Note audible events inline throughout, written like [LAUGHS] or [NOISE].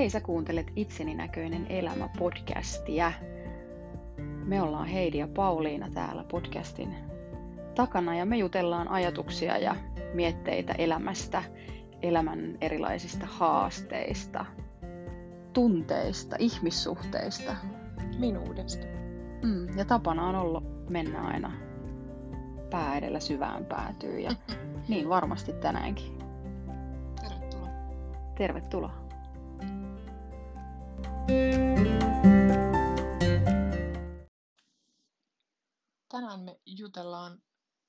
Hei, sä kuuntelet Itseni näköinen elämä podcastia. Me ollaan Heidi ja Pauliina täällä podcastin takana ja me jutellaan ajatuksia ja mietteitä elämästä, elämän erilaisista haasteista, tunteista, ihmissuhteista. Minuudesta. Mm, ja tapana on ollut mennä aina pää edellä syvään päätyy ja [LAUGHS] niin varmasti tänäänkin. Tervetuloa. Tervetuloa. Tänään me jutellaan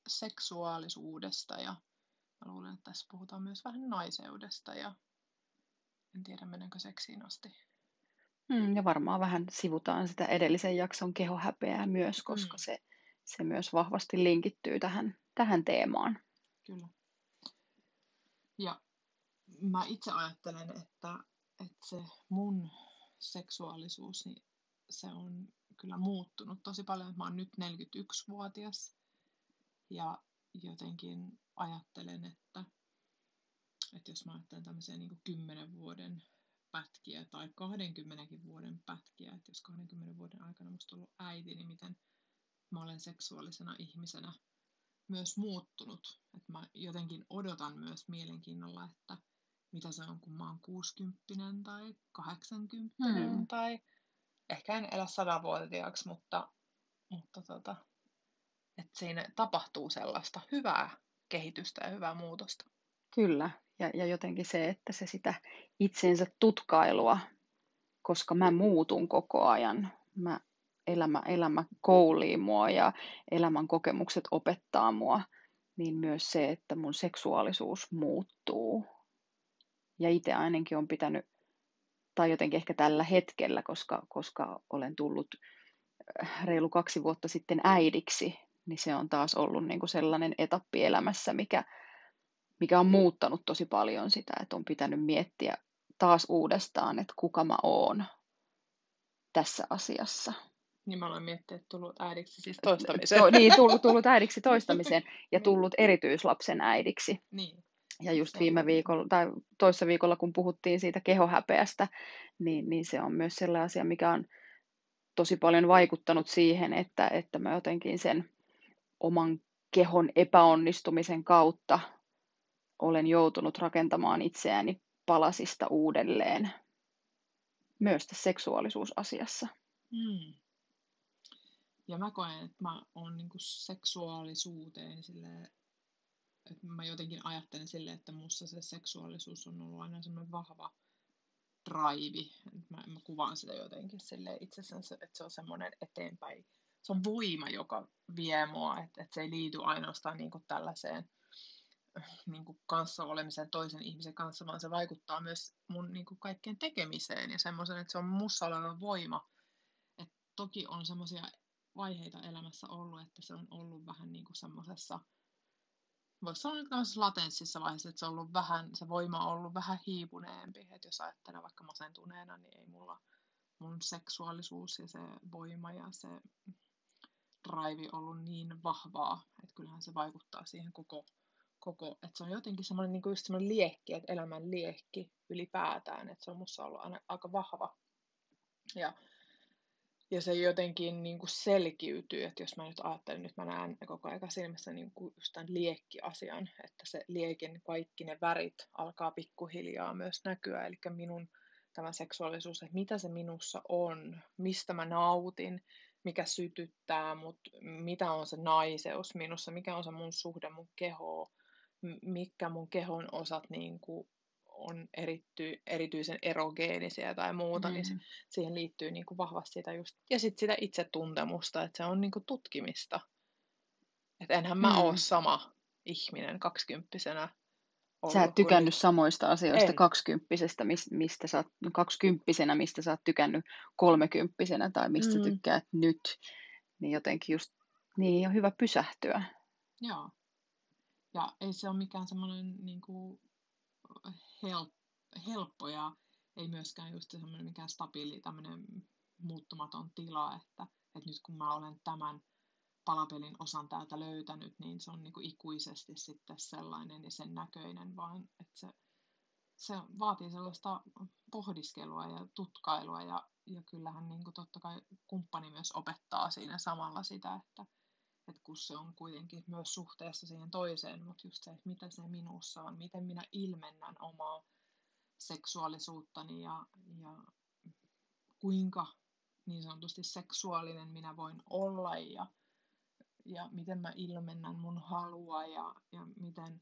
seksuaalisuudesta ja mä luulen, että tässä puhutaan myös vähän naiseudesta ja en tiedä menenkö seksiin asti. Mm, ja varmaan vähän sivutaan sitä edellisen jakson kehohäpeää myös, koska mm. se, se myös vahvasti linkittyy tähän, tähän teemaan. Kyllä. Ja mä itse ajattelen, että, että se mun seksuaalisuus, niin se on kyllä muuttunut tosi paljon. Mä oon nyt 41-vuotias ja jotenkin ajattelen, että, että jos mä ajattelen tämmöisiä niin 10 vuoden pätkiä tai 20 vuoden pätkiä, että jos 20 vuoden aikana musta ollut äiti, niin miten mä olen seksuaalisena ihmisenä myös muuttunut. Että mä jotenkin odotan myös mielenkiinnolla, että mitä se on, kun mä oon 60 tai 80 hmm. tai ehkä en elä sadavuotiaaksi, mutta, mutta tota, että siinä tapahtuu sellaista hyvää kehitystä ja hyvää muutosta. Kyllä, ja, ja jotenkin se, että se sitä itsensä tutkailua, koska mä muutun koko ajan. Mä, elämä, elämä koulii mua ja elämän kokemukset opettaa mua, niin myös se, että mun seksuaalisuus muuttuu. Ja itse ainakin on pitänyt, tai jotenkin ehkä tällä hetkellä, koska, koska olen tullut äh, reilu kaksi vuotta sitten äidiksi, niin se on taas ollut niin kuin sellainen etappi elämässä, mikä, mikä on muuttanut tosi paljon sitä, että on pitänyt miettiä taas uudestaan, että kuka mä oon tässä asiassa. Niin mä aloin miettiä, että tullut äidiksi siis toistamiseen. To, niin, tullut, tullut äidiksi [LAUGHS] toistamiseen ja niin. tullut erityislapsen äidiksi. Niin. Ja just viime viikolla, tai toissa viikolla, kun puhuttiin siitä kehohäpeästä, niin, niin se on myös sellainen asia, mikä on tosi paljon vaikuttanut siihen, että, että mä jotenkin sen oman kehon epäonnistumisen kautta olen joutunut rakentamaan itseäni palasista uudelleen myös tässä seksuaalisuusasiassa. Hmm. Ja mä koen, että mä oon niinku seksuaalisuuteen silleen, että mä jotenkin ajattelen silleen, että musta se seksuaalisuus on ollut aina semmoinen vahva drive. Mä, mä kuvaan sitä jotenkin itse asiassa, että se on semmoinen eteenpäin. Se on voima, joka vie mua, että, että se ei liity ainoastaan niin kuin tällaiseen niin kuin kanssa olemisen toisen ihmisen kanssa, vaan se vaikuttaa myös mun niin kuin kaikkeen tekemiseen ja semmoisen, että se on mussa oleva voima. Et toki on semmoisia vaiheita elämässä ollut, että se on ollut vähän niin kuin semmoisessa, voisi sanoa tämmöisessä latenssissa vaiheessa, että se, on ollut vähän, se voima on ollut vähän hiipuneempi. Että jos ajattelee vaikka masentuneena, niin ei mulla mun seksuaalisuus ja se voima ja se drive ollut niin vahvaa, että kyllähän se vaikuttaa siihen koko koko, että se on jotenkin semmoinen, niin just semmoinen liekki, että elämän liekki ylipäätään, että se on musta ollut aina aika vahva. Ja, ja se jotenkin niin kuin selkiytyy, että jos mä nyt ajattelen, nyt mä näen koko ajan silmässä niin kuin just tämän liekki-asian, että se liekin kaikki ne värit alkaa pikkuhiljaa myös näkyä, eli minun tämä seksuaalisuus, että mitä se minussa on, mistä mä nautin, mikä sytyttää mut, mitä on se naiseus minussa, mikä on se mun suhde mun kehoon, mitkä mun kehon osat niin kuin on erity, erityisen erogeenisia tai muuta, mm. niin se, mm. siihen liittyy niin kuin vahvasti sitä just, ja sitten sitä itsetuntemusta, että se on niin kuin tutkimista. Että enhän mä mm. ole sama ihminen kaksikymppisenä. Ollut, sä et tykännyt kun... samoista asioista en. kaksikymppisestä, mistä sä oot, kaksikymppisenä, mistä sä oot tykännyt kolmekymppisenä tai mistä mm. tykkäät nyt. Niin jotenkin just, niin on hyvä pysähtyä. Joo. Ja ei se ole mikään semmoinen niin kuin, help, helppo ja ei myöskään just semmoinen mikään stabiili tämmöinen muuttumaton tila, että, että nyt kun mä olen tämän palapelin osan täältä löytänyt, niin se on niin kuin ikuisesti sitten sellainen ja sen näköinen, vaan että se, se vaatii sellaista pohdiskelua ja tutkailua ja, ja kyllähän niin kuin totta kai kumppani myös opettaa siinä samalla sitä, että, että kun se on kuitenkin myös suhteessa siihen toiseen, mutta just se, että mitä se minussa on, miten minä ilmennän omaa seksuaalisuuttani ja, ja kuinka niin sanotusti seksuaalinen minä voin olla ja, ja miten mä ilmennän mun halua ja, ja miten,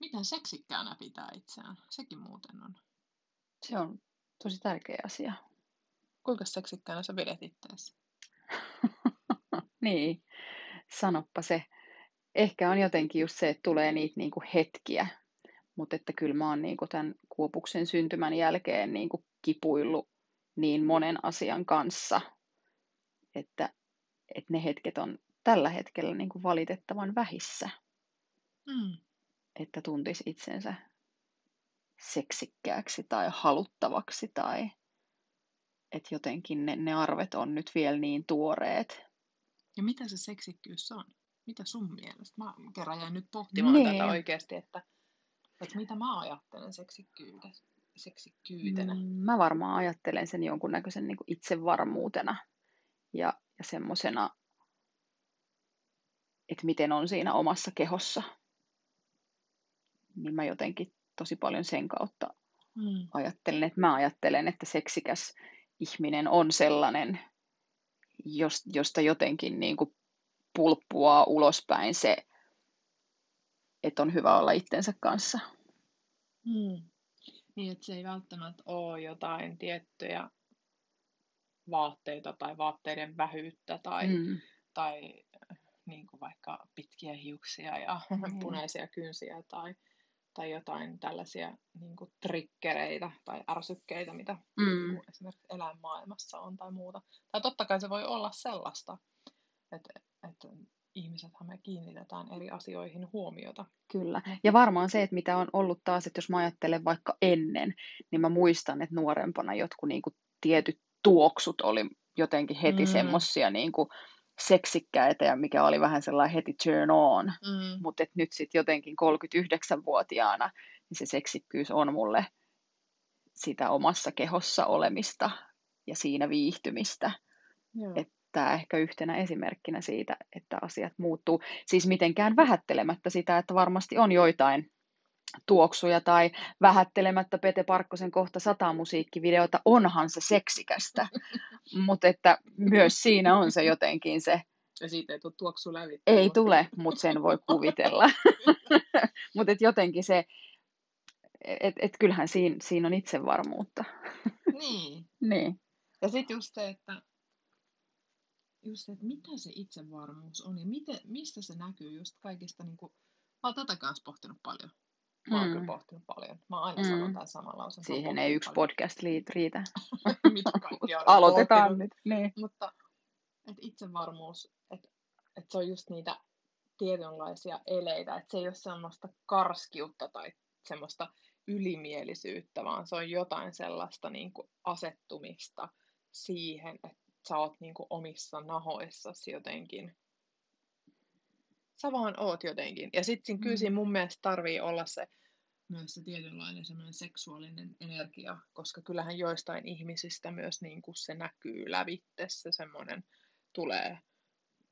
miten seksikkäänä pitää itseään. Sekin muuten on. Se on tosi tärkeä asia. Kuinka seksikkäänä sä pidät itseäsi? Niin, sanoppa se. Ehkä on jotenkin just se, että tulee niitä niinku hetkiä, mutta että kyllä mä oon niinku tämän Kuopuksen syntymän jälkeen niinku kipuillut niin monen asian kanssa, että, että ne hetket on tällä hetkellä niinku valitettavan vähissä. Mm. Että tuntisi itsensä seksikkääksi tai haluttavaksi tai että jotenkin ne, ne arvet on nyt vielä niin tuoreet. Ja mitä se seksikkyys on? Mitä sun mielestä? Mä kerran jäin nyt pohtimaan niin. tätä oikeasti, että, että mitä mä ajattelen seksikkyydestä seksikkyytenä? Mm, mä varmaan ajattelen sen jonkunnäköisen niin kuin itsevarmuutena ja, ja semmoisena, että miten on siinä omassa kehossa. Niin mä jotenkin tosi paljon sen kautta mm. ajattelen, että mä ajattelen, että seksikäs ihminen on sellainen, josta jotenkin niin kuin pulppuaa ulospäin se, että on hyvä olla itsensä kanssa. Mm. Niin, että se ei välttämättä ole jotain tiettyjä vaatteita tai vaatteiden vähyyttä tai, mm. tai niin kuin vaikka pitkiä hiuksia ja mm. punaisia kynsiä tai, tai jotain tällaisia niin kuin trikkereitä tai ärsykkeitä, mitä mm. esimerkiksi eläinmaailmassa on tai muuta. Tai totta kai se voi olla sellaista, että, että ihmisethän me kiinnitetään eri asioihin huomiota. Kyllä. Ja varmaan se, että mitä on ollut taas, että jos mä ajattelen vaikka ennen, niin mä muistan, että nuorempana jotkut niin kuin tietyt tuoksut oli jotenkin heti mm. semmosia niin kuin seksikkäitä ja mikä oli vähän sellainen heti turn on. Mm. Mutta nyt sitten jotenkin 39-vuotiaana niin se seksikkyys on mulle sitä omassa kehossa olemista ja siinä viihtymistä. Et tämä ehkä yhtenä esimerkkinä siitä, että asiat muuttuu. Siis mitenkään vähättelemättä sitä, että varmasti on joitain tuoksuja tai vähättelemättä Pete Parkkosen kohta sata musiikkivideota, onhan se seksikästä, [LAUGHS] mutta että myös siinä on se jotenkin se... Ja siitä ei tule tuoksu läpi. Ei tule, mutta sen voi kuvitella. [LAUGHS] mutta että jotenkin se, että et kyllähän siinä, siinä on itsevarmuutta. Niin. [LAUGHS] niin. Ja sitten just se, että just se, että mitä se itsevarmuus on ja miten, mistä se näkyy just kaikista, niin kuin, mä oon tätä kanssa pohtinut paljon. Mä oon mm. kyllä pohtinut paljon. Mä aina mm. sanon tämän saman lauseen. Siihen ei yksi paljon. podcast riitä. [LAUGHS] mitä [LAUGHS] Aloitetaan pohtinut. nyt. Niin. Mutta että itsevarmuus, että, että se on just niitä tietynlaisia eleitä, että se ei ole semmoista karskiutta tai semmoista ylimielisyyttä, vaan se on jotain sellaista niin kuin asettumista siihen, että sä oot niinku omissa nahoissasi jotenkin. Sä vaan oot jotenkin. Ja sitten siinä, kyllä siinä mun mielestä tarvii olla se myös se tietynlainen semmoinen seksuaalinen energia, koska kyllähän joistain ihmisistä myös niin kuin se näkyy lävitte, se semmoinen tulee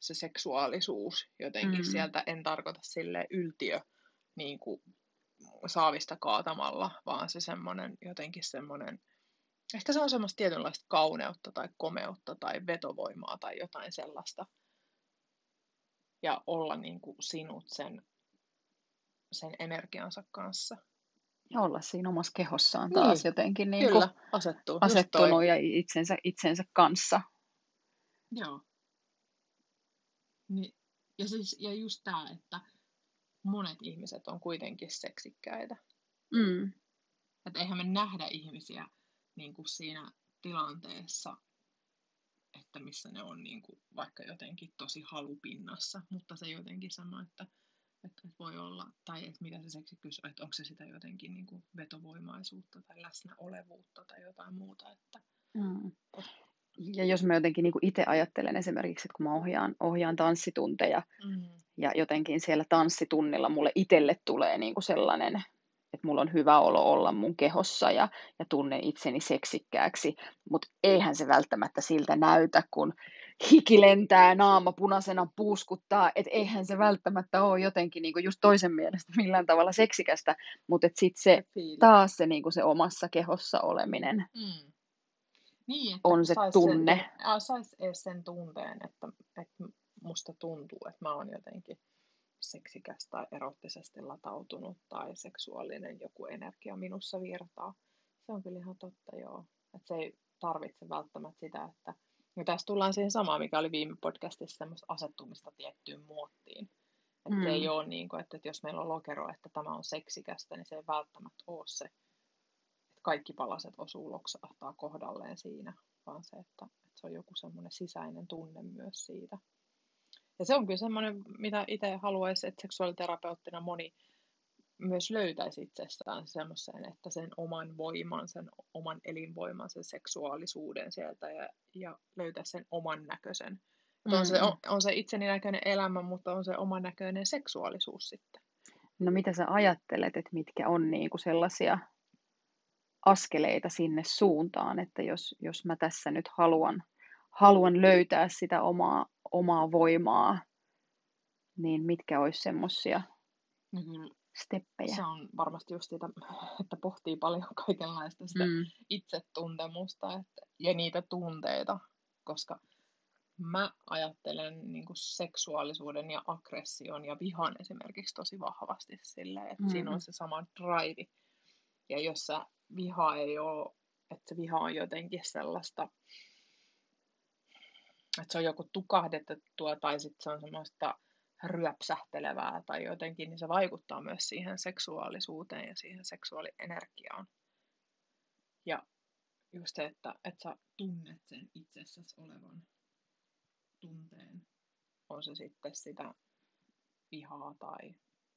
se seksuaalisuus jotenkin mm. sieltä, en tarkoita sille yltiö niin kuin saavista kaatamalla, vaan se semmoinen jotenkin semmoinen Ehkä se on semmoista tietynlaista kauneutta tai komeutta tai vetovoimaa tai jotain sellaista. Ja olla niin kuin sinut sen, sen energiansa kanssa. Ja olla siinä omassa kehossaan taas niin. jotenkin niin Kyllä, asettuu. asettunut ja itsensä, itsensä kanssa. Joo. Niin, ja, siis, ja just tämä, että monet ihmiset on kuitenkin seksikkäitä. Mm. Että eihän me nähdä ihmisiä niin kuin siinä tilanteessa, että missä ne on niin kuin vaikka jotenkin tosi halupinnassa, mutta se jotenkin sanoo, että, että voi olla, tai että mitä se seksikkyys on, että onko se sitä jotenkin niin kuin vetovoimaisuutta tai läsnäolevuutta tai jotain muuta. Että, mm. Ja jos mä jotenkin niin itse ajattelen esimerkiksi, että kun mä ohjaan, ohjaan tanssitunteja, mm. ja jotenkin siellä tanssitunnilla mulle itselle tulee niin kuin sellainen että mulla on hyvä olo olla mun kehossa ja, ja tunne itseni seksikkääksi, mutta eihän se välttämättä siltä näytä, kun hiki lentää, naama punaisena puuskuttaa, että eihän se välttämättä ole jotenkin niin just toisen mielestä [LAUGHS] millään tavalla seksikästä, mutta sitten se taas se, niin se omassa kehossa oleminen mm. niin, että on se sais tunne. Sen, sais edes sen tunteen, että, että musta tuntuu, että mä oon jotenkin seksikäs tai erottisesti latautunut tai seksuaalinen joku energia minussa virtaa. Se on kyllä ihan totta, joo. Että se ei tarvitse välttämättä sitä, että ja tässä tullaan siihen samaan, mikä oli viime podcastissa, semmoista asettumista tiettyyn muottiin. Että mm. ei ole niin kuin, että, että jos meillä on lokero, että tämä on seksikästä, niin se ei välttämättä ole se, että kaikki palaset osuu loksahtaa kohdalleen siinä, vaan se, että, että se on joku semmoinen sisäinen tunne myös siitä. Ja se on kyllä semmoinen, mitä itse haluaisi, että seksuaaliterapeuttina moni myös löytäisi itsestään semmoisen, että sen oman voiman, sen oman elinvoiman, sen seksuaalisuuden sieltä ja, ja löytää sen oman näköisen. Mm. On, se, on, on se itseni näköinen elämä, mutta on se oman näköinen seksuaalisuus sitten. No mitä sä ajattelet, että mitkä on niinku sellaisia askeleita sinne suuntaan, että jos, jos mä tässä nyt haluan, haluan löytää sitä omaa, omaa voimaa, niin mitkä olisi semmoisia no steppejä. Se on varmasti just sitä, että pohtii paljon kaikenlaista sitä mm. itsetuntemusta että, ja niitä tunteita, koska mä ajattelen niin kuin seksuaalisuuden ja aggression ja vihan esimerkiksi tosi vahvasti silleen, että mm. siinä on se sama drive. Ja jos se viha ei ole, että se viha on jotenkin sellaista, että se on joku tukahdetettua tai sitten se on semmoista ryöpsähtelevää tai jotenkin, niin se vaikuttaa myös siihen seksuaalisuuteen ja siihen seksuaalienergiaan. Ja just se, että, että sä tunnet sen itsessäsi olevan tunteen. On se sitten sitä vihaa tai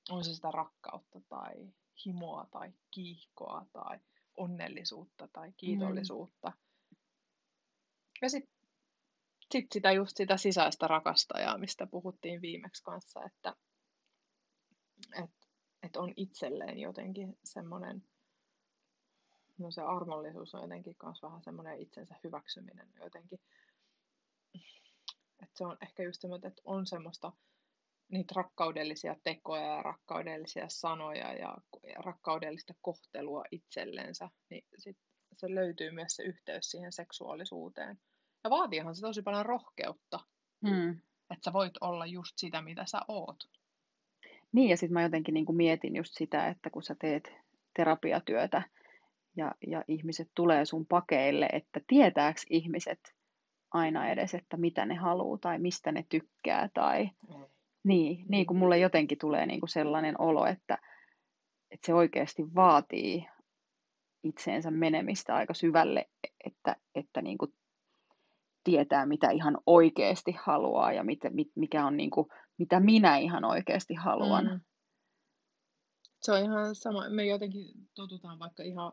on se sitä rakkautta tai himoa tai kiihkoa tai onnellisuutta tai kiitollisuutta. Mm. Ja sitten sitten sitä just sitä sisäistä rakastajaa, mistä puhuttiin viimeksi kanssa, että et, et on itselleen jotenkin semmoinen, no se armollisuus on jotenkin myös vähän semmoinen itsensä hyväksyminen jotenkin, että se on ehkä just semmoinen, että on semmoista niitä rakkaudellisia tekoja ja rakkaudellisia sanoja ja rakkaudellista kohtelua itsellensä, niin sit se löytyy myös se yhteys siihen seksuaalisuuteen. Ja vaatiihan se tosi paljon rohkeutta, mm. että sä voit olla just sitä, mitä sä oot. Niin, ja sitten mä jotenkin niin mietin just sitä, että kun sä teet terapiatyötä ja, ja ihmiset tulee sun pakeille, että tietääks ihmiset aina edes, että mitä ne haluaa tai mistä ne tykkää. Tai... Mm. Niin, niin kuin mulle jotenkin tulee niin kuin sellainen olo, että, että se oikeasti vaatii itseensä menemistä aika syvälle, että, että niin kuin tietää, mitä ihan oikeasti haluaa ja mit, mit, mikä on niin kuin, mitä minä ihan oikeasti haluan. Mm. Se on ihan sama. Me jotenkin totutaan vaikka ihan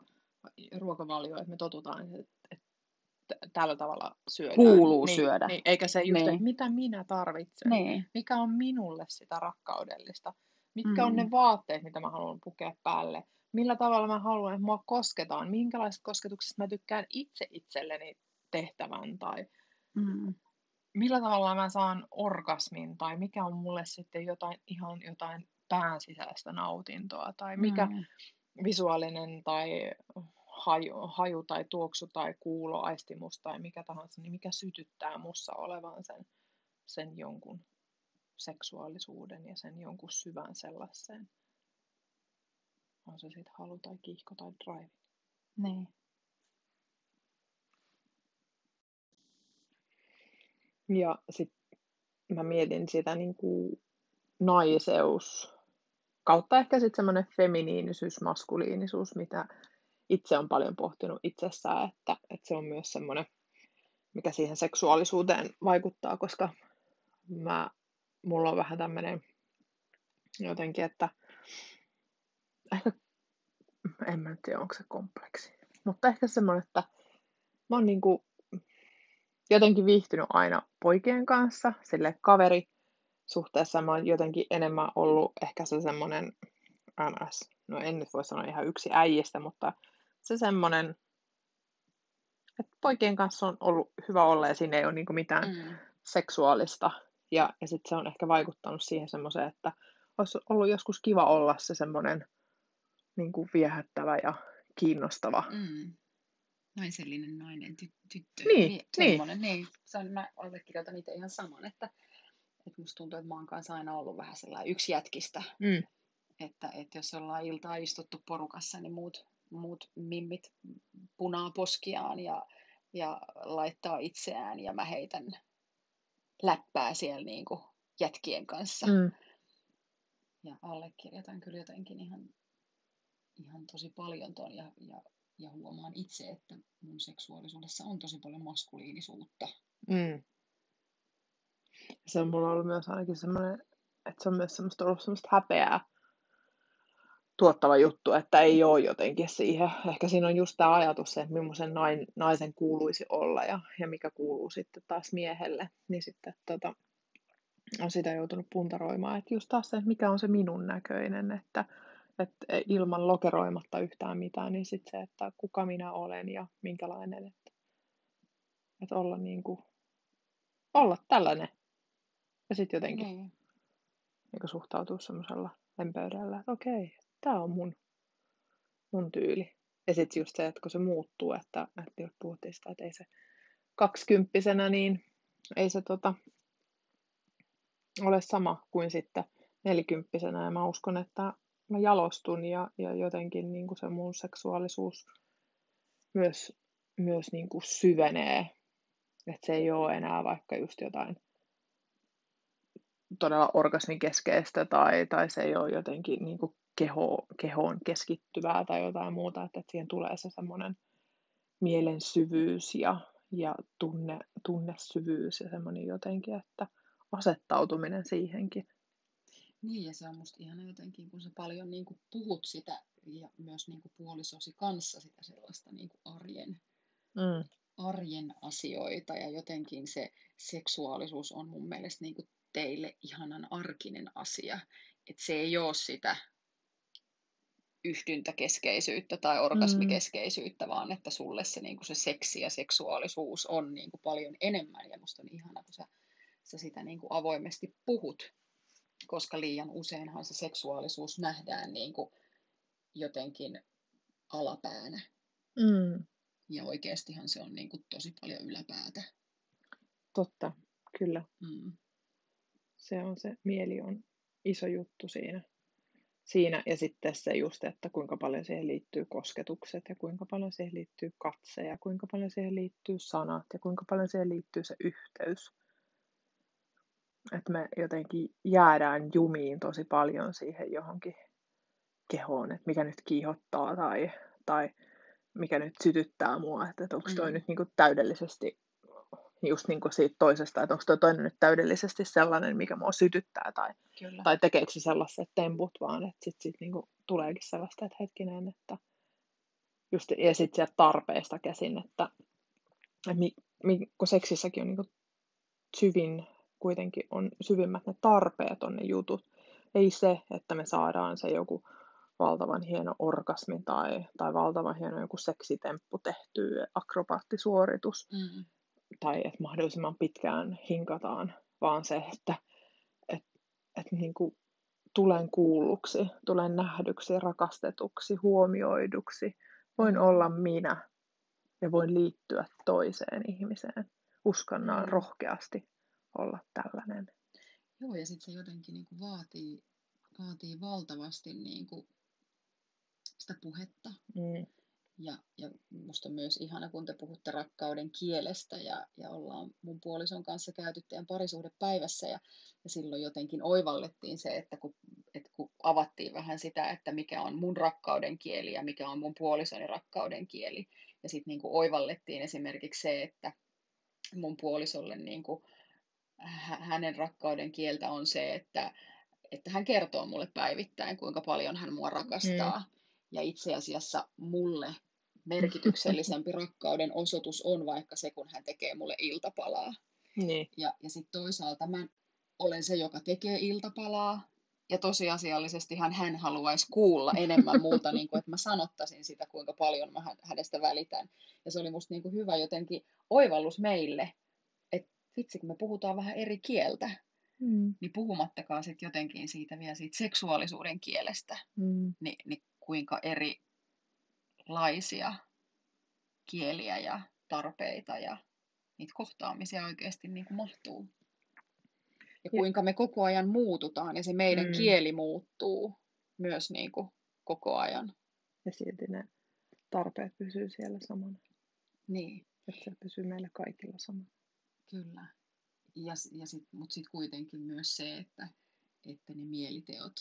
ruokavalio, että me totutaan, että, että tällä tavalla syödään. Kuuluu niin, syödä. Niin, eikä se just, niin. että mitä minä tarvitsen. Niin. Mikä on minulle sitä rakkaudellista. Mitkä mm. on ne vaatteet, mitä mä haluan pukea päälle. Millä tavalla mä haluan, että mua kosketaan. Minkälaiset kosketukset mä tykkään itse itselleni tehtävän tai mm. millä tavalla mä saan orgasmin tai mikä on mulle sitten jotain ihan jotain päänsisäistä nautintoa tai mikä mm. visuaalinen tai haju, haju tai tuoksu tai kuulo, aistimus tai mikä tahansa, niin mikä sytyttää mussa olevan sen, sen jonkun seksuaalisuuden ja sen jonkun syvän sellaiseen. On se sitten halu tai kiihko tai drive. Niin. Ja sitten mä mietin sitä niin kuin naiseus kautta ehkä sitten semmoinen feminiinisyys, maskuliinisuus, mitä itse on paljon pohtinut itsessään, että, että se on myös semmoinen, mikä siihen seksuaalisuuteen vaikuttaa, koska mä, mulla on vähän tämmöinen jotenkin, että ehkä, en mä tiedä onko se kompleksi, mutta ehkä semmoinen, että mä oon niinku jotenkin viihtynyt aina poikien kanssa, sille kaveri suhteessa mä oon jotenkin enemmän ollut ehkä se semmoinen NS no en nyt voi sanoa ihan yksi äijistä, mutta se semmoinen, että poikien kanssa on ollut hyvä olla ja siinä ei ole niin mitään mm. seksuaalista. Ja, ja sitten se on ehkä vaikuttanut siihen semmoiseen, että olisi ollut joskus kiva olla se semmoinen niin kuin viehättävä ja kiinnostava. Mm. Naisellinen nainen, ty- tyttö. Niin, niin. Semmoinen, niin. Se on, mä allekirjoitan itse ihan saman, että, että musta tuntuu, että mä oon kanssa aina ollut vähän sellainen yksi jätkistä. Mm. Että, että jos ollaan iltaa istuttu porukassa, niin muut, muut mimmit punaa poskiaan ja, ja laittaa itseään ja mä heitän läppää siellä niin kuin jätkien kanssa. Mm. Ja allekirjoitan kyllä jotenkin ihan, ihan tosi paljon ton ja, ja, ja huomaan itse, että mun seksuaalisuudessa on tosi paljon maskuliinisuutta. Mm. Se on mulla ollut myös ainakin semmoinen, että se on myös semmoista ollut semmoista häpeää tuottava juttu, että ei ole jotenkin siihen. Ehkä siinä on just tämä ajatus, että millaisen nain, naisen kuuluisi olla ja, ja mikä kuuluu sitten taas miehelle. Niin sitten tota, on sitä joutunut puntaroimaan, että just taas se, mikä on se minun näköinen, että, että ilman lokeroimatta yhtään mitään, niin sitten se, että kuka minä olen ja minkälainen, että, että olla niin kuin, olla tällainen. Ja sitten jotenkin Niin. niin suhtautua semmoisella lempöydellä, että okei, tämä on mun, mun tyyli. Ja sitten just se, että kun se muuttuu, että, että jos puhuttiin sitä, että ei se kaksikymppisenä, niin ei se tota, ole sama kuin sitten nelikymppisenä. Ja mä uskon, että mä jalostun ja, ja jotenkin niin kuin se mun seksuaalisuus myös, myös niin kuin syvenee. Että se ei ole enää vaikka just jotain todella orgasmikeskeistä tai, tai se ei ole jotenkin niin kuin keho, kehoon keskittyvää tai jotain muuta, että, että siihen tulee se semmoinen mielen syvyys ja, ja tunne, tunnesyvyys ja semmoinen jotenkin, että asettautuminen siihenkin. Niin, ja se on musta ihana jotenkin, kun sä paljon niin kuin puhut sitä ja myös niin kuin puolisosi kanssa sitä sellaista niin kuin arjen, Mm. arjen asioita ja jotenkin se seksuaalisuus on mun mielestä niin kuin teille ihanan arkinen asia. Että se ei ole sitä yhdyntäkeskeisyyttä tai orgasmikeskeisyyttä, vaan että sulle se, niin kuin se seksi ja seksuaalisuus on niin kuin paljon enemmän. Ja musta on ihana, kun sä, sä sitä niin kuin avoimesti puhut, koska liian useinhan se seksuaalisuus nähdään niin kuin jotenkin alapäänä. Mm. Ja oikeastihan se on niin kuin tosi paljon yläpäätä. Totta, kyllä. Mm. Se on se, mieli on iso juttu siinä. siinä. Ja sitten se just, että kuinka paljon siihen liittyy kosketukset ja kuinka paljon siihen liittyy katse ja kuinka paljon siihen liittyy sanat ja kuinka paljon siihen liittyy se yhteys. Että me jotenkin jäädään jumiin tosi paljon siihen johonkin kehoon, että mikä nyt kiihottaa tai, tai mikä nyt sytyttää mua, että, että onko toi Mm. nyt niin kuin täydellisesti just niin kuin siitä toisesta, että onko toi toinen nyt täydellisesti sellainen, mikä mua sytyttää tai, Kyllä. tai tekeekö se sellaiset temput vaan, että sitten sit niin kuin tuleekin sellaista, että hetkinen, että just, ja sitten sieltä tarpeesta käsin, että, että mi, mi, kun seksissäkin on niin kuin syvin, kuitenkin on syvimmät ne tarpeet on ne jutut, ei se, että me saadaan se joku valtavan hieno orgasmi tai, tai valtavan hieno joku seksitemppu tehtyä, akrobaattisuoritus, Mm. tai että mahdollisimman pitkään hinkataan, vaan se, että et, et niin kuin tulen kuulluksi, tulen nähdyksi, rakastetuksi, huomioiduksi, voin olla minä ja voin liittyä toiseen ihmiseen. Uskallan Mm. rohkeasti olla tällainen. Joo, ja sitten se jotenkin niin kuin vaatii, vaatii valtavasti niin kuin sitä puhetta. Mm. Ja, ja musta on myös ihana, kun te puhutte rakkauden kielestä ja, ja ollaan mun puolison kanssa käyty teidän parisuhdepäivässä ja, ja silloin jotenkin oivallettiin se, että kun, että kun avattiin vähän sitä, että mikä on mun rakkauden kieli ja mikä on mun puolisoni rakkauden kieli. Ja sitten niin oivallettiin esimerkiksi se, että mun puolisolle niin kuin, hänen rakkauden kieltä on se, että, että hän kertoo mulle päivittäin, kuinka paljon hän mua rakastaa. Ja itse asiassa mulle merkityksellisempi [LAUGHS] rakkauden osoitus on vaikka se, kun hän tekee mulle iltapalaa. Niin. Ja, ja sitten toisaalta mä olen se, joka tekee iltapalaa. ja tosiasiallisestihan hän haluaisi kuulla enemmän muuta, niin kuin, että mä sanottaisin sitä, kuinka paljon mä hänestä välitän. Ja se oli musta niin kuin hyvä jotenkin oivallus meille, vitsi, kun me puhutaan vähän eri kieltä, mm. niin puhumattakaan sitten jotenkin siitä vielä siitä seksuaalisuuden kielestä, mm. niin, niin kuinka erilaisia kieliä ja tarpeita ja niitä kohtaamisia oikeasti niin kuin mahtuu ja kuinka me koko ajan muututaan ja se meidän mm. kieli muuttuu myös niin kuin koko ajan. Ja silti ne tarpeet pysyy siellä samana. Niin. Että se pysyy meillä kaikilla samana. Kyllä. Ja, ja sit, mutta sitten kuitenkin myös se, että, että ne mieliteot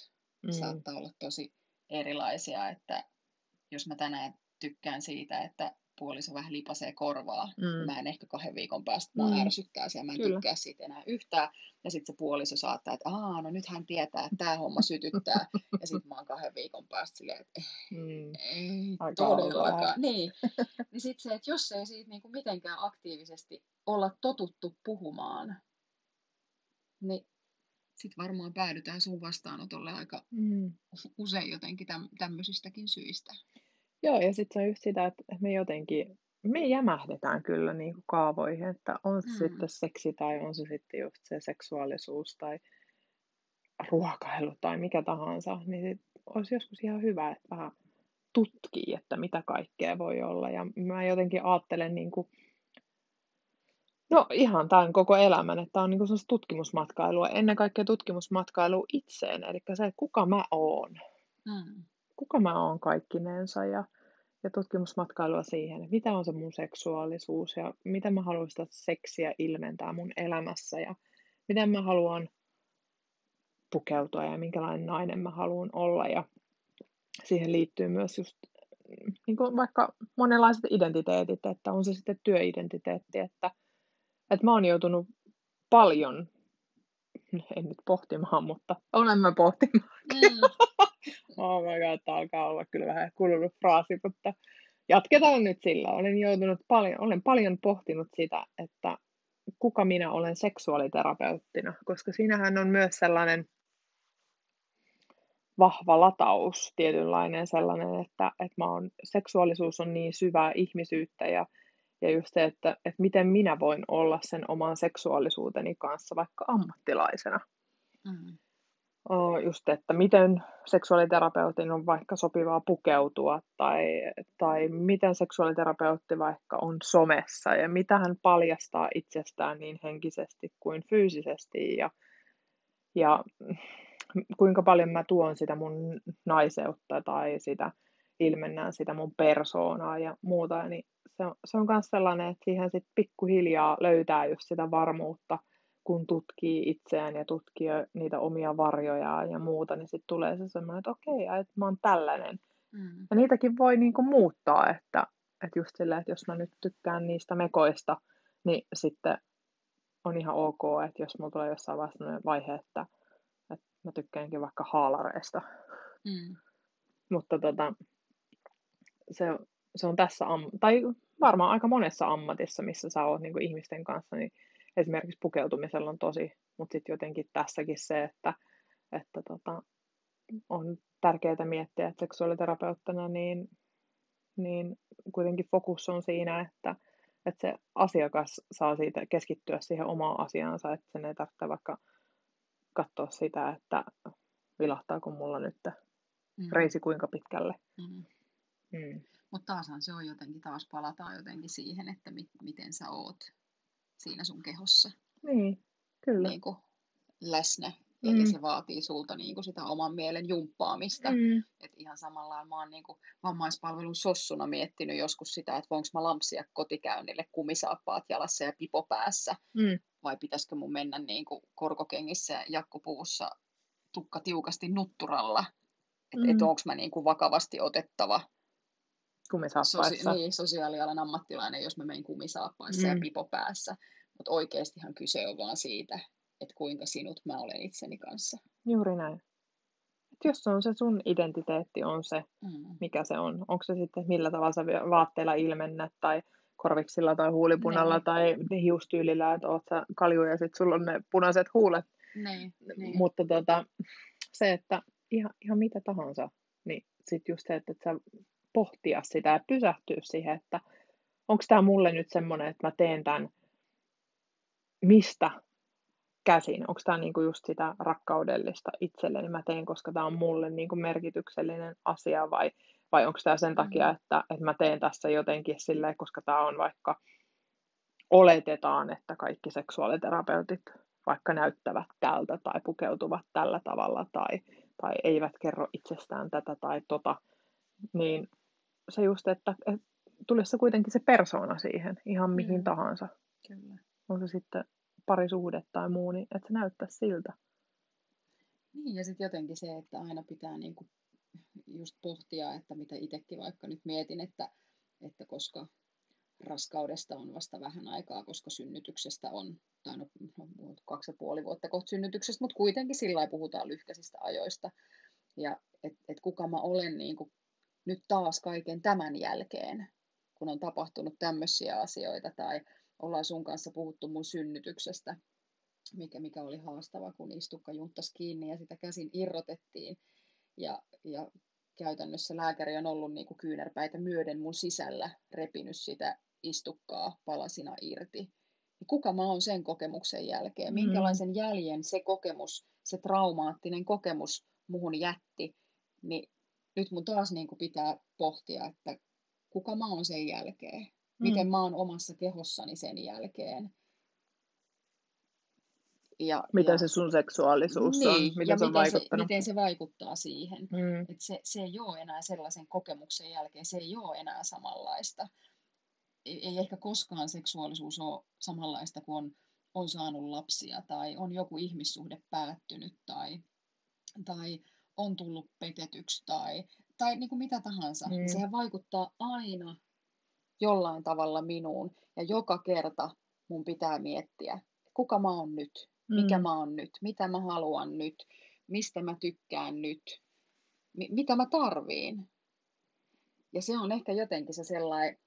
mm. saattaa olla tosi erilaisia, että jos mä tänään tykkään siitä, että puoliso vähän lipasee korvaa. Mm. Mä en ehkä kahden viikon päästä, mä mm. ärsyttää siellä, mä en Kyllä. tykkää siitä enää yhtään. Ja sitten se puoliso saattaa, että aa, no nyt hän tietää, että tämä homma sytyttää. [LAUGHS] ja sitten mä oon kahden viikon päästä silleen, että mm. ei Aika todellakaan. Niin, niin sitten se, että jos ei siitä niinku mitenkään aktiivisesti olla totuttu puhumaan, niin sitten varmaan päädytään sun vastaanotolle aika mm. usein jotenkin täm, tämmöisistäkin syistä. Joo, ja sitten se on just sitä, että me jotenkin, me jämähdetään kyllä niin kuin kaavoihin, että on se mm. sitten seksi tai on se sitten just se seksuaalisuus tai ruokailu tai mikä tahansa, niin sit olisi joskus ihan hyvä, että vähän tutkii, että mitä kaikkea voi olla. Ja mä jotenkin ajattelen niin kuin, no ihan tämän koko elämän, että on niin kuin tutkimusmatkailua, ennen kaikkea tutkimusmatkailu itseen, eli se, että kuka mä oon. Mm. Kuka mä oon kaikkinensa ja ja tutkimusmatkailua siihen, että mitä on se mun seksuaalisuus ja miten mä haluan sitä seksiä ilmentää mun elämässä ja miten mä haluan pukeutua ja minkälainen nainen mä haluan olla. Ja siihen liittyy myös just niin kuin vaikka monenlaiset identiteetit, että on se sitten työidentiteetti, että, että mä oon joutunut paljon, en nyt pohtimaan, mutta olen mä pohtimaan. Mm. Oh my god, tämä alkaa olla kyllä vähän kulunut fraasi, mutta jatketaan nyt sillä. Olen joutunut paljon, olen paljon pohtinut sitä, että kuka minä olen seksuaaliterapeuttina, koska siinähän on myös sellainen vahva lataus, tietynlainen sellainen, että, että mä oon, seksuaalisuus on niin syvää ihmisyyttä ja, ja just se, että, että miten minä voin olla sen oman seksuaalisuuteni kanssa vaikka ammattilaisena. Mm just, että miten seksuaaliterapeutin on vaikka sopivaa pukeutua tai, tai miten seksuaaliterapeutti vaikka on somessa ja mitä hän paljastaa itsestään niin henkisesti kuin fyysisesti ja, ja kuinka paljon mä tuon sitä mun naiseutta tai sitä ilmennään sitä mun persoonaa ja muuta, niin se on, myös sellainen, että siihen sitten pikkuhiljaa löytää just sitä varmuutta – kun tutkii itseään ja tutkii niitä omia varjoja ja muuta, niin sitten tulee se semmoinen, että okei, että mä oon tällainen. Mm. Ja niitäkin voi niinku muuttaa, että, että just silleen, että jos mä nyt tykkään niistä mekoista, niin sitten on ihan ok, että jos mulla tulee jossain vaiheessa sellainen vaihe, että, että mä tykkäänkin vaikka haalareista. Mm. Mutta tota, se, se on tässä, am- tai varmaan aika monessa ammatissa, missä sä oot niin ihmisten kanssa, niin esimerkiksi pukeutumisella on tosi, mutta sitten jotenkin tässäkin se, että, että tota, on tärkeää miettiä, että seksuaaliterapeuttina niin, niin kuitenkin fokus on siinä, että, että se asiakas saa siitä keskittyä siihen omaan asiaansa, että sen ei tarvitse vaikka katsoa sitä, että vilahtaako mulla nyt mm. reisi kuinka pitkälle. Mm. Mm. Mutta taashan se on jotenkin, taas palataan jotenkin siihen, että mi- miten sä oot siinä sun kehossa. Niin, kyllä. Niin kuin läsnä. Mm. Eli se vaatii sulta niin kuin sitä oman mielen jumppaamista. Mm. Et ihan samalla mä oon niin kuin vammaispalvelun sossuna miettinyt joskus sitä, että voinko mä lampsia kotikäynnille kumisaappaat jalassa ja pipo päässä. Mm. Vai pitäisikö mun mennä niin kuin korkokengissä ja jakkopuussa tukka tiukasti nutturalla. Että mm. et onko mä niin kuin vakavasti otettava kumisaappaissa. Sosi- niin, sosiaalialan ammattilainen, jos mä menen kumisaappaissa mm. ja pipo päässä. Mutta oikeastihan kyse on vaan siitä, että kuinka sinut mä olen itseni kanssa. Juuri näin. Et jos se on se sun identiteetti, on se, mm. mikä se on. Onko se sitten, millä tavalla sä vaatteilla ilmennät tai korviksilla tai huulipunalla ne. tai hiustyylillä, että oot sä kalju ja sitten sulla on ne punaiset huulet. Ne, ne. Mutta tota, se, että ihan, ihan mitä tahansa, niin sitten just se, että, että sä pohtia sitä ja pysähtyä siihen, että onko tämä mulle nyt semmoinen, että mä teen tämän mistä käsin, onko tämä niinku just sitä rakkaudellista itselleni mä teen, koska tämä on mulle niinku merkityksellinen asia vai, vai onko tämä sen takia, mm. että, että mä teen tässä jotenkin silleen, koska tämä on vaikka oletetaan, että kaikki seksuaaliterapeutit vaikka näyttävät tältä tai pukeutuvat tällä tavalla tai, tai eivät kerro itsestään tätä tai tota, niin se just, että, että tulisi se kuitenkin se persoona siihen ihan mihin mm. tahansa. Kyllä. On se sitten parisuhde tai muu, niin että se näyttää siltä. Niin, ja sitten jotenkin se, että aina pitää niinku just pohtia, että mitä itsekin vaikka nyt mietin, että, että koska raskaudesta on vasta vähän aikaa, koska synnytyksestä on, tai no, no kaksi ja puoli vuotta kohta synnytyksestä, mutta kuitenkin sillä puhutaan lyhkäisistä ajoista. Ja että et kuka mä olen niin kuin nyt taas kaiken tämän jälkeen, kun on tapahtunut tämmöisiä asioita, tai ollaan sun kanssa puhuttu mun synnytyksestä, mikä, mikä oli haastava, kun istukka junttasi kiinni ja sitä käsin irrotettiin. Ja, ja käytännössä lääkäri on ollut niin kuin kyynärpäitä myöden mun sisällä repinyt sitä istukkaa palasina irti. Niin kuka mä oon sen kokemuksen jälkeen? Mm. Minkälaisen jäljen se kokemus, se traumaattinen kokemus muhun jätti? Niin nyt mun taas niin kuin pitää pohtia, että kuka mä oon sen jälkeen? Miten mm. mä oon omassa kehossani sen jälkeen? Ja, miten ja, se sun seksuaalisuus niin, on, miten ja se on miten vaikuttanut. Se, miten se vaikuttaa siihen. Mm. Et se, se ei ole enää sellaisen kokemuksen jälkeen, se ei ole enää samanlaista. Ei, ei ehkä koskaan seksuaalisuus ole samanlaista, kun on, on saanut lapsia tai on joku ihmissuhde päättynyt tai, tai on tullut petetyksi tai, tai niin kuin mitä tahansa. Mm. Sehän vaikuttaa aina jollain tavalla minuun ja joka kerta mun pitää miettiä, kuka mä oon nyt, mikä mm. mä oon nyt, mitä mä haluan nyt, mistä mä tykkään nyt, mi- mitä mä tarviin. Ja se on ehkä jotenkin se sellainen,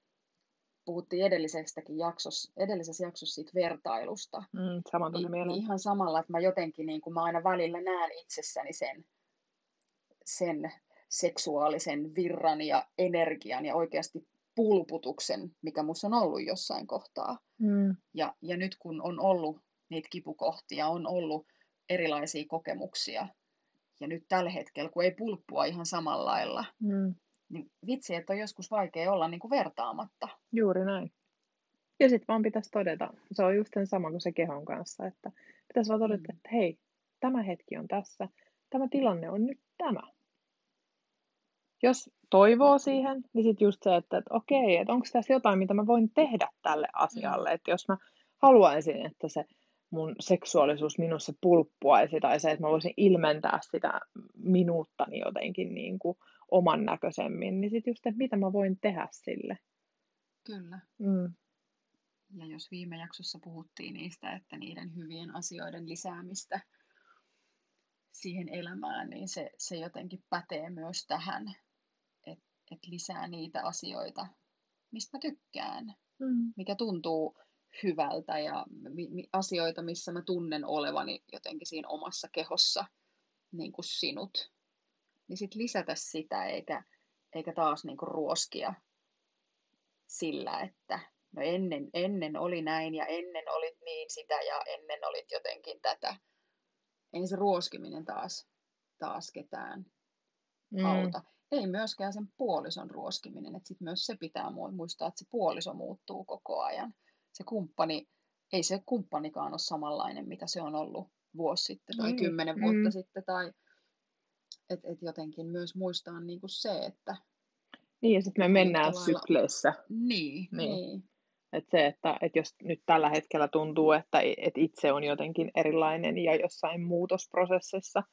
puhuttiin edellisestäkin jaksossa, edellisessä jaksossa siitä vertailusta. Mm, sama niin, niin ihan samalla, että mä jotenkin, niin kuin mä aina välillä näen itsessäni sen, sen seksuaalisen virran ja energian ja oikeasti pulputuksen, mikä minussa on ollut jossain kohtaa. Mm. Ja, ja nyt kun on ollut niitä kipukohtia, on ollut erilaisia kokemuksia, ja nyt tällä hetkellä, kun ei pulppua ihan samalla lailla, mm. niin vitsi, että on joskus vaikea olla niin kuin vertaamatta. Juuri näin. Ja sitten vaan pitäisi todeta, se on just sama kuin se kehon kanssa, että pitäisi vaan todeta, mm. että hei, tämä hetki on tässä, tämä tilanne on nyt tämä jos toivoo siihen, niin sitten just se, että, että okei, että onko tässä jotain, mitä mä voin tehdä tälle asialle. Että jos mä haluaisin, että se mun seksuaalisuus minussa pulppuaisi tai se, että mä voisin ilmentää sitä minuuttani jotenkin niin kuin oman näköisemmin, niin sitten just, että mitä mä voin tehdä sille. Kyllä. Mm. Ja jos viime jaksossa puhuttiin niistä, että niiden hyvien asioiden lisäämistä siihen elämään, niin se, se jotenkin pätee myös tähän, että lisää niitä asioita, mistä mä tykkään, mm. mikä tuntuu hyvältä ja mi- mi- asioita, missä mä tunnen olevani jotenkin siinä omassa kehossa, niin kuin sinut. Niin sitten lisätä sitä, eikä, eikä taas niin kuin ruoskia sillä, että no ennen, ennen oli näin ja ennen olit niin sitä ja ennen olit jotenkin tätä. Ei se ruoskiminen taas, taas ketään mm. auta ei myöskään sen puolison ruoskiminen, että sit myös se pitää muistaa, että se puoliso muuttuu koko ajan. Se kumppani, ei se kumppanikaan ole samanlainen, mitä se on ollut vuosi sitten tai kymmenen mm. vuotta sitten, tai et, et jotenkin myös muistaa niin kuin se, että... Niin, ja sitten me mennään lailla... sykleissä. Niin, niin. niin. Et se, että et jos nyt tällä hetkellä tuntuu, että et itse on jotenkin erilainen ja jossain muutosprosessissa,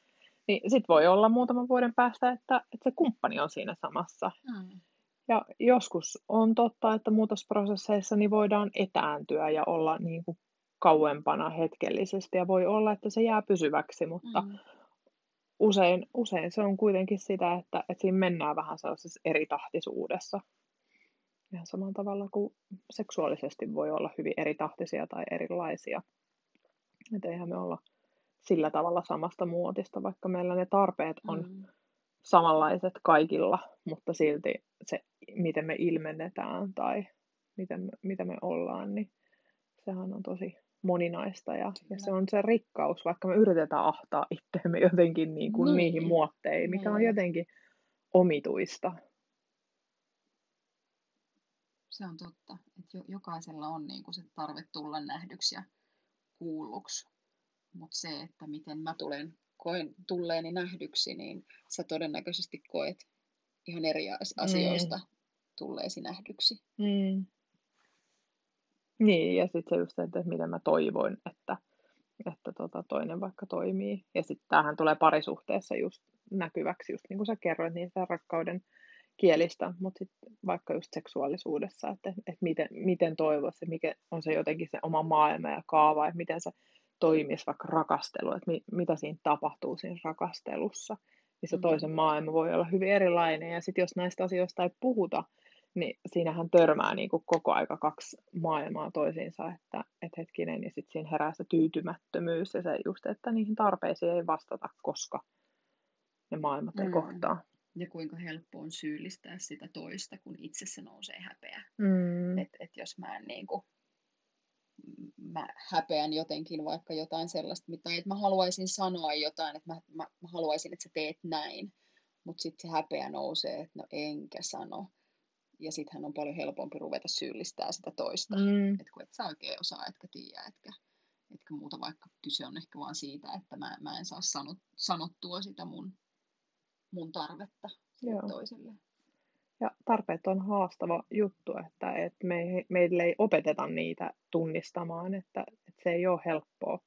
niin sitten voi olla muutaman vuoden päästä, että, että se kumppani on siinä samassa. Mm. Ja joskus on totta, että muutosprosesseissa niin voidaan etääntyä ja olla niin kuin kauempana hetkellisesti ja voi olla, että se jää pysyväksi, mutta mm. usein, usein se on kuitenkin sitä, että, että siinä mennään vähän sellaisessa eritahtisuudessa. Ihan samalla tavalla kuin seksuaalisesti voi olla hyvin eritahtisia tai erilaisia. Että eihän me olla sillä tavalla samasta muotista, vaikka meillä ne tarpeet on Mm. samanlaiset kaikilla, mutta silti se, miten me ilmennetään tai miten me, mitä me ollaan, niin sehän on tosi moninaista ja, ja se on se rikkaus, vaikka me yritetään ahtaa itseämme jotenkin niin kuin Niin. niihin muotteihin, mikä on Niin. jotenkin omituista. Se on totta, että jo, jokaisella on niin kuin se tarve tulla nähdyksi ja kuulluksi. Mutta se, että miten mä tulen, koen tulleeni nähdyksi, niin sä todennäköisesti koet ihan eri as- asioista tulleesi nähdyksi. Mm. Niin, ja sitten se just se, että miten mä toivoin, että, että tota toinen vaikka toimii. Ja sitten tämähän tulee parisuhteessa just näkyväksi, just niin kuin sä kerroit, niistä rakkauden kielistä, mutta sitten vaikka just seksuaalisuudessa, että, että miten, miten toivoisi, mikä on se jotenkin se oma maailma ja kaava, että miten se toimisi vaikka rakastelu, että mi, mitä siinä tapahtuu siinä rakastelussa. Se Mm. toisen maailma voi olla hyvin erilainen, ja sitten jos näistä asioista ei puhuta, niin siinähän törmää niin kuin koko aika kaksi maailmaa toisiinsa, että et hetkinen, ja sitten siinä herää se tyytymättömyys ja se just, että niihin tarpeisiin ei vastata, koska ne maailmat ei Mm. kohtaa. Ja kuinka helppo on syyllistää sitä toista, kun itsessä nousee häpeä. Mm. Että et jos mä en niin kuin, mä häpeän jotenkin vaikka jotain sellaista, mitä että mä haluaisin sanoa jotain, että mä, mä, mä haluaisin, että sä teet näin, mutta sitten se häpeä nousee, että no enkä sano. Ja sittenhän on paljon helpompi ruveta syyllistää sitä toista. Mm. Että kun et sä oikein osaa, etkä tiedä, etkä, etkä muuta, vaikka kyse on ehkä vaan siitä, että mä, mä en saa sanot, sanottua sitä mun, mun tarvetta Joo. toiselle. Ja tarpeet on haastava juttu, että, että me, meille ei opeteta niitä tunnistamaan, että, että se ei ole helppoa.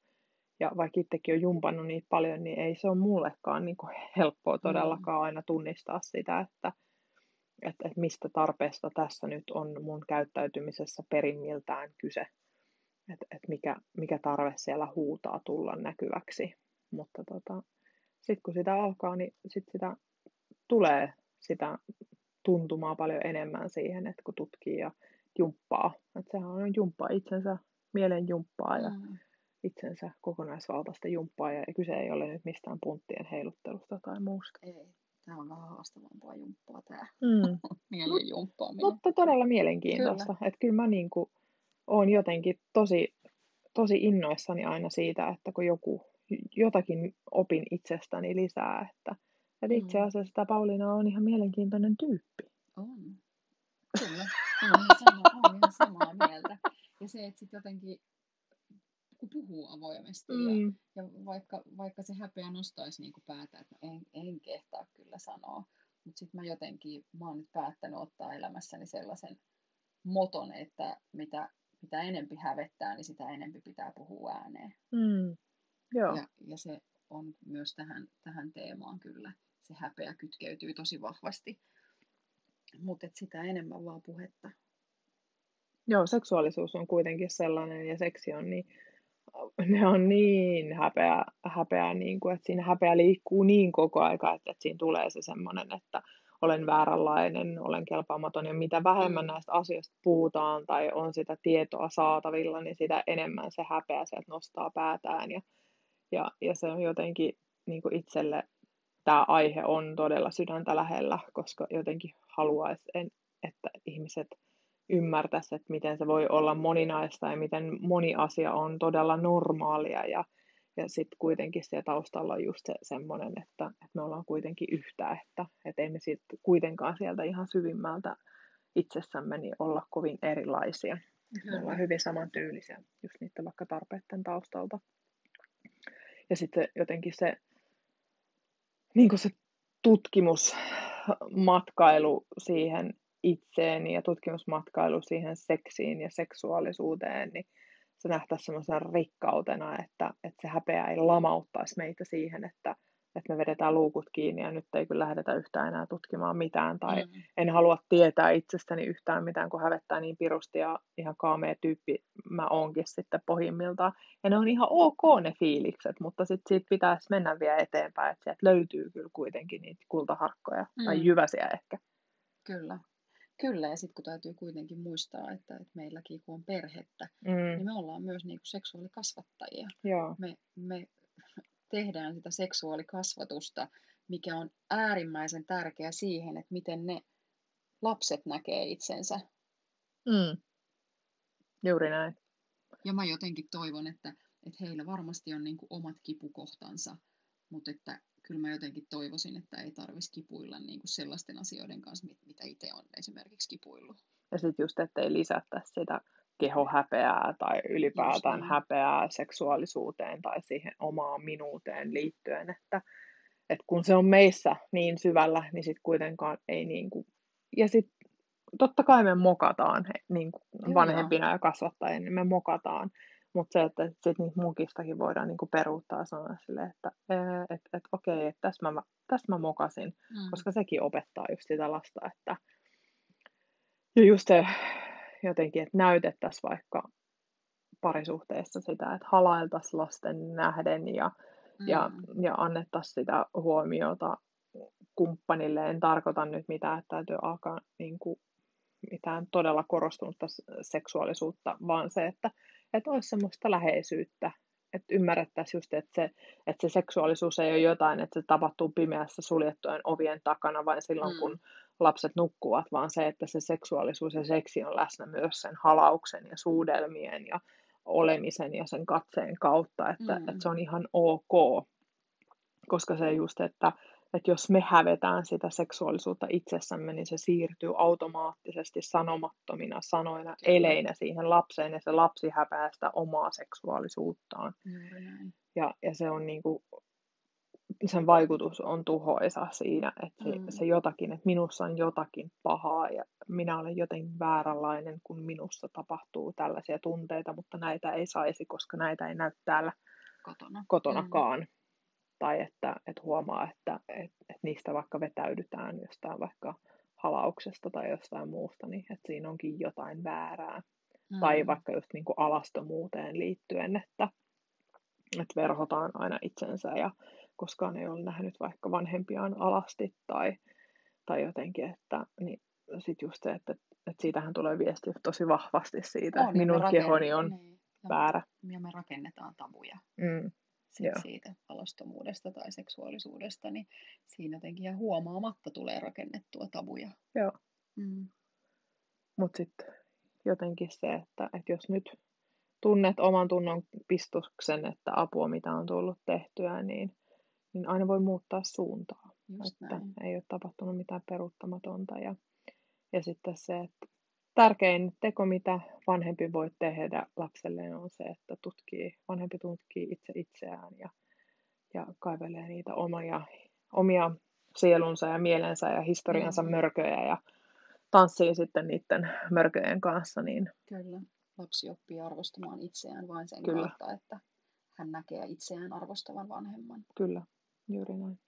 Ja vaikka itsekin on jumpannut niitä paljon, niin ei se ole mullekaan niin kuin helppoa todellakaan aina tunnistaa sitä, että, että, että mistä tarpeesta tässä nyt on mun käyttäytymisessä perimmiltään kyse. Että, että mikä, mikä tarve siellä huutaa tulla näkyväksi. Mutta tota, sitten kun sitä alkaa, niin sit sitä tulee sitä tuntumaa paljon enemmän siihen, että kun tutkii ja jumppaa. Että sehän on jumppaa itsensä, mielen jumppaa ja Mm. itsensä kokonaisvaltaista jumppaa. Ja kyse ei ole nyt mistään punttien heiluttelusta tai muusta. Ei, tämä on vähän haastavampaa jumppaa tämä Mm. [LAUGHS] mielen jumppaaminen. Mutta todella mielenkiintoista. Että kyllä mä niin kuin olen jotenkin tosi, tosi innoissani aina siitä, että kun joku, jotakin opin itsestäni lisää, että, että itse Mm. asiassa tämä Pauliina on ihan mielenkiintoinen tyyppi. On. Kyllä. Olen ihan, sama, olen ihan samaa mieltä. Ja se, että sitten jotenkin kun puhuu avoimesti ja, Mm. ja vaikka, vaikka se häpeä nostaisi niin kuin päätä, että en, en kehtaa kyllä sanoa, mutta sitten mä jotenkin, mä oon nyt päättänyt ottaa elämässäni sellaisen moton, että mitä, mitä enempi hävettää, niin sitä enempi pitää puhua ääneen. Mm. Joo. Ja, ja se on myös tähän, tähän teemaan kyllä. Se häpeä kytkeytyy tosi vahvasti. Mutta sitä enemmän vaan puhetta. Joo, seksuaalisuus on kuitenkin sellainen ja seksi on niin, ne on niin häpeä, häpeä niin kuin, että siinä häpeä liikkuu niin koko aika, että, että siinä tulee se semmoinen, että olen vääränlainen, olen kelpaamaton ja mitä vähemmän Mm. näistä asioista puhutaan tai on sitä tietoa saatavilla, niin sitä enemmän se häpeä sieltä nostaa päätään ja, ja, ja se on jotenkin niin kuin itselle tämä aihe on todella sydäntä lähellä, koska jotenkin haluaisi, että ihmiset ymmärtäisi, että miten se voi olla moninaista ja miten moni asia on todella normaalia ja, ja sitten kuitenkin siellä taustalla on just se semmoinen, että, että me ollaan kuitenkin yhtä, että, että ei me sitten kuitenkaan sieltä ihan syvimmältä itsessämme niin olla kovin erilaisia. Me ollaan hyvin samantyylisiä just niiden vaikka tarpeiden taustalta. Ja sitten jotenkin se, niin kuin se tutkimusmatkailu siihen itseeni ja tutkimusmatkailu siihen seksiin ja seksuaalisuuteen, niin se nähtäisi semmoisena rikkautena, että, että se häpeä ei lamauttaisi meitä siihen, että, että me vedetään luukut kiinni ja nyt ei kyllä lähdetä yhtään enää tutkimaan mitään tai Mm. en halua tietää itsestäni yhtään mitään, kun hävettää niin pirusti ja ihan kaamea tyyppi mä oonkin sitten pohjimmiltaan. Ja ne on ihan ok ne fiilikset, mutta sitten siitä pitäisi mennä vielä eteenpäin, että sieltä löytyy kyllä kuitenkin niitä kultaharkkoja tai Mm. jyväsiä ehkä. Kyllä. Kyllä, ja sitten kun täytyy kuitenkin muistaa, että, että meilläkin kun on perhettä, Mm, niin me ollaan myös niinku seksuaalikasvattajia. joo. Me, me tehdään sitä seksuaalikasvatusta, mikä on äärimmäisen tärkeä siihen, että miten ne lapset näkee itsensä. Mm. Juuri näin. Ja mä jotenkin toivon, että, että heillä varmasti on niin kuin omat kipukohtansa, mutta että kyllä mä jotenkin toivoisin, että ei tarvitsisi kipuilla niin kuin sellaisten asioiden kanssa, mitä itse on esimerkiksi kipuillut. Ja sitten just, ettei lisätä sitä kehohäpeää tai ylipäätään niin. häpeää seksuaalisuuteen tai siihen omaan minuuteen liittyen, että, että kun se on meissä niin syvällä, niin sitten kuitenkaan ei niin kuin, ja sitten totta kai me mokataan niin kuin vanhempina ja kasvattajina, niin me mokataan, mutta se, että sit niistä mukistakin voidaan niin kuin peruuttaa sanoa sille, että et, et, okei, että tässä mä, tästä mä mokasin, mm. koska sekin opettaa just sitä lasta, että ja just se jotenkin, että näytettäisiin vaikka parisuhteessa sitä, että halailtaisiin lasten nähden ja, mm. ja, ja annettaisiin sitä huomiota kumppanille. En tarkoita nyt mitään, että täytyy alkaa niin kuin, mitään todella korostunutta seksuaalisuutta, vaan se, että, että olisi semmoista läheisyyttä, että ymmärrettäisiin just, että se, että se seksuaalisuus ei ole jotain, että se tapahtuu pimeässä suljettujen ovien takana, vain silloin, mm. kun lapset nukkuvat, vaan se, että se seksuaalisuus ja seksi on läsnä myös sen halauksen ja suudelmien ja olemisen ja sen katseen kautta, että, mm. että se on ihan ok, koska se just, että, että jos me hävetään sitä seksuaalisuutta itsessämme, niin se siirtyy automaattisesti sanomattomina sanoina, eleinä siihen lapseen, ja se lapsi häpeää sitä omaa seksuaalisuuttaan. Mm. Ja, ja se on niin kuin, sen vaikutus on tuhoisa siinä, että se, mm. se jotakin, että minussa on jotakin pahaa ja minä olen jotenkin vääränlainen, kun minussa tapahtuu tällaisia tunteita, mutta näitä ei saisi, koska näitä ei näy täällä Kotona. kotonakaan. Mm. Tai että, että huomaa, että, että, että niistä vaikka vetäydytään jostain vaikka halauksesta tai jostain muusta, niin että siinä onkin jotain väärää. Mm. Tai vaikka just niin kuin alastomuuteen liittyen, että, että verhotaan aina itsensä ja koskaan ei ole nähnyt vaikka vanhempiaan alasti tai, tai jotenkin, että niin sitten just se, että, että siitähän tulee viesti tosi vahvasti siitä, että minun kehoni on niin, väärä. Ja me rakennetaan tabuja. Mm. Sit siitä alastomuudesta tai seksuaalisuudesta, niin siinä jotenkin ja huomaamatta tulee rakennettua tabuja. Joo. Mm. Mutta sitten jotenkin se, että, että jos nyt tunnet oman tunnon pistuksen, että apua mitä on tullut tehtyä, niin niin aina voi muuttaa suuntaa. Just että näin. ei ole tapahtunut mitään peruuttamatonta. Ja, ja sitten se, että tärkein teko, mitä vanhempi voi tehdä lapselleen, on se, että tutkii, vanhempi tutkii itse itseään ja, ja kaivelee niitä omia, omia sielunsa ja mielensä ja historiansa mm. mörköjä ja tanssii sitten niiden mörköjen kanssa. Niin... Kyllä, lapsi oppii arvostamaan itseään vain sen Kyllä. kautta, että hän näkee itseään arvostavan vanhemman. Kyllä. Juuri näin.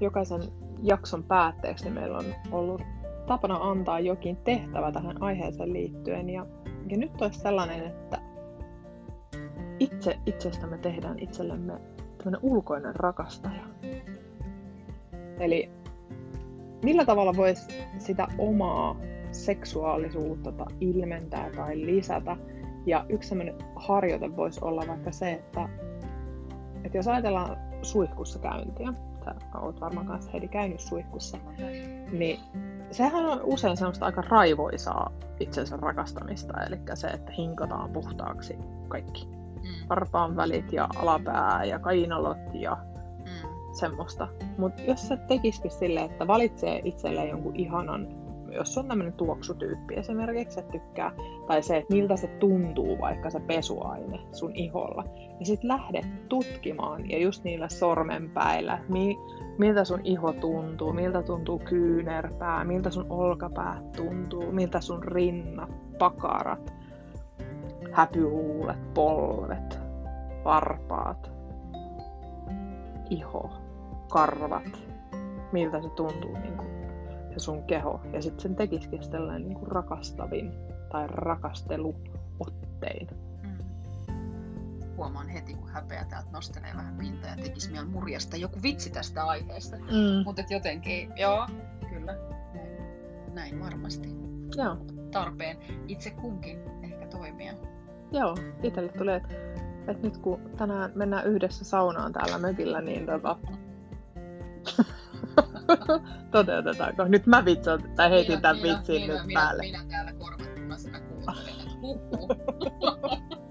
Jokaisen jakson päätteeksi niin meillä on ollut tapana antaa jokin tehtävä tähän aiheeseen liittyen. Ja, ja nyt olisi sellainen, että itse itsestämme tehdään itsellemme tämmöinen ulkoinen rakastaja. Eli millä tavalla voisi sitä omaa seksuaalisuutta tai ilmentää tai lisätä. Ja yksi sellainen harjoite voisi olla vaikka se, että, että jos ajatellaan suihkussa käyntiä, sä oot varmaan kanssa Heidi käynyt suihkussa, niin sehän on usein semmoista aika raivoisaa itsensä rakastamista, eli se, että hinkataan puhtaaksi kaikki. Mm. Varpaan välit ja alapää ja kainalot ja mm. semmoista. Mutta jos sä tekisikin silleen, että valitsee itselleen jonkun ihanan jos on tämmöinen tuoksutyyppi esimerkiksi, että tykkää, tai se, että miltä se tuntuu vaikka se pesuaine sun iholla, niin sitten lähdet tutkimaan ja just niillä sormenpäillä, mi, miltä sun iho tuntuu, miltä tuntuu kyynärpää, miltä sun olkapää tuntuu, miltä sun rinnat, pakarat, häpyhuulet, polvet, varpaat, iho, karvat, miltä se tuntuu niin kuin se sun keho. Ja sitten sen tekisikin sellainen niin kuin rakastavin tai rakasteluottein. Mm. Huomaan heti, kun häpeä täältä nostelee vähän pintaa ja tekisi mieli murjasta joku vitsi tästä aiheesta. Mm. Mutta jotenkin, joo, kyllä, näin, varmasti. Joo. tarpeen itse kunkin ehkä toimia. Joo, itselle tulee, että, että nyt kun tänään mennään yhdessä saunaan täällä mökillä, niin tota, [LAUGHS] [LAUGHS] toteutetaanko? Nyt mä vitsoin, tai heitin minä, tämän vitsin minä, nyt minä, päälle. Minä, minä täällä korvattomassa mä kuuntelen.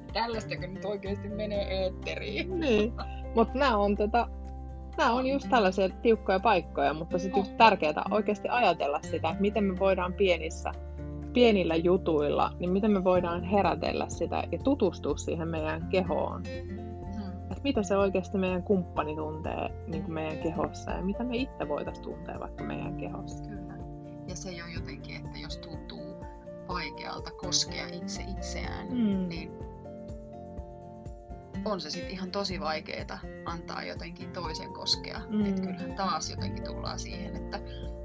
[LAUGHS] Tällaistako nyt oikeasti menee eetteriin? niin, mutta nämä on, tota, nämä on just tällaisia tiukkoja paikkoja, mutta sitten just tärkeää oikeasti ajatella sitä, että miten me voidaan pienissä, pienillä jutuilla, niin miten me voidaan herätellä sitä ja tutustua siihen meidän kehoon. Mitä se oikeasti meidän kumppani tuntee niin kuin meidän kehossa ja mitä me itse voitaisiin tuntea vaikka meidän kehossa. Kyllä. Ja se on jotenkin, että jos tuntuu vaikealta koskea itse itseään, mm. niin on se sitten ihan tosi vaikeeta antaa jotenkin toisen koskea. Mm. Että kyllähän taas jotenkin tullaan siihen, että,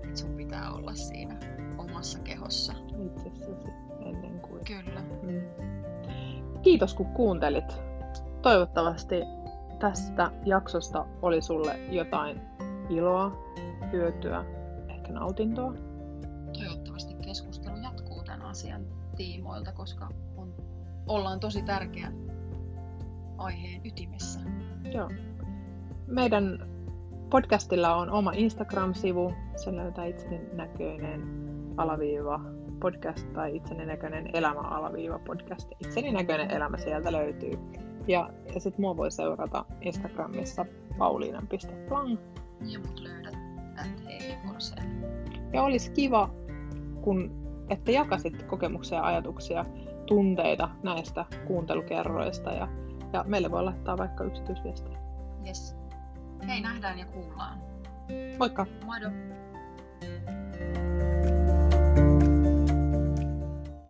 että sun pitää olla siinä omassa kehossa. Itsessäsi ennen kuin. Kyllä. Mm. Kiitos kun kuuntelit. Toivottavasti tästä jaksosta oli sulle jotain iloa, hyötyä, ehkä nautintoa. Toivottavasti keskustelu jatkuu tämän asian tiimoilta, koska on, ollaan tosi tärkeän aiheen ytimessä. Joo. Meidän podcastilla on oma Instagram-sivu. Se löytää itseni näköinen alaviiva podcast tai itseni näköinen elämä alaviiva podcast. Itseni näköinen elämä sieltä löytyy. Ja, ja sit mua voi seurata Instagramissa pauliinan.plang. Ja mut löydät Ja olisi kiva, kun että jakasit kokemuksia ja ajatuksia, tunteita näistä kuuntelukerroista ja ja meille voi laittaa vaikka yksityisviestiä. Yes. Hei, nähdään ja kuullaan. Moikka! Moido!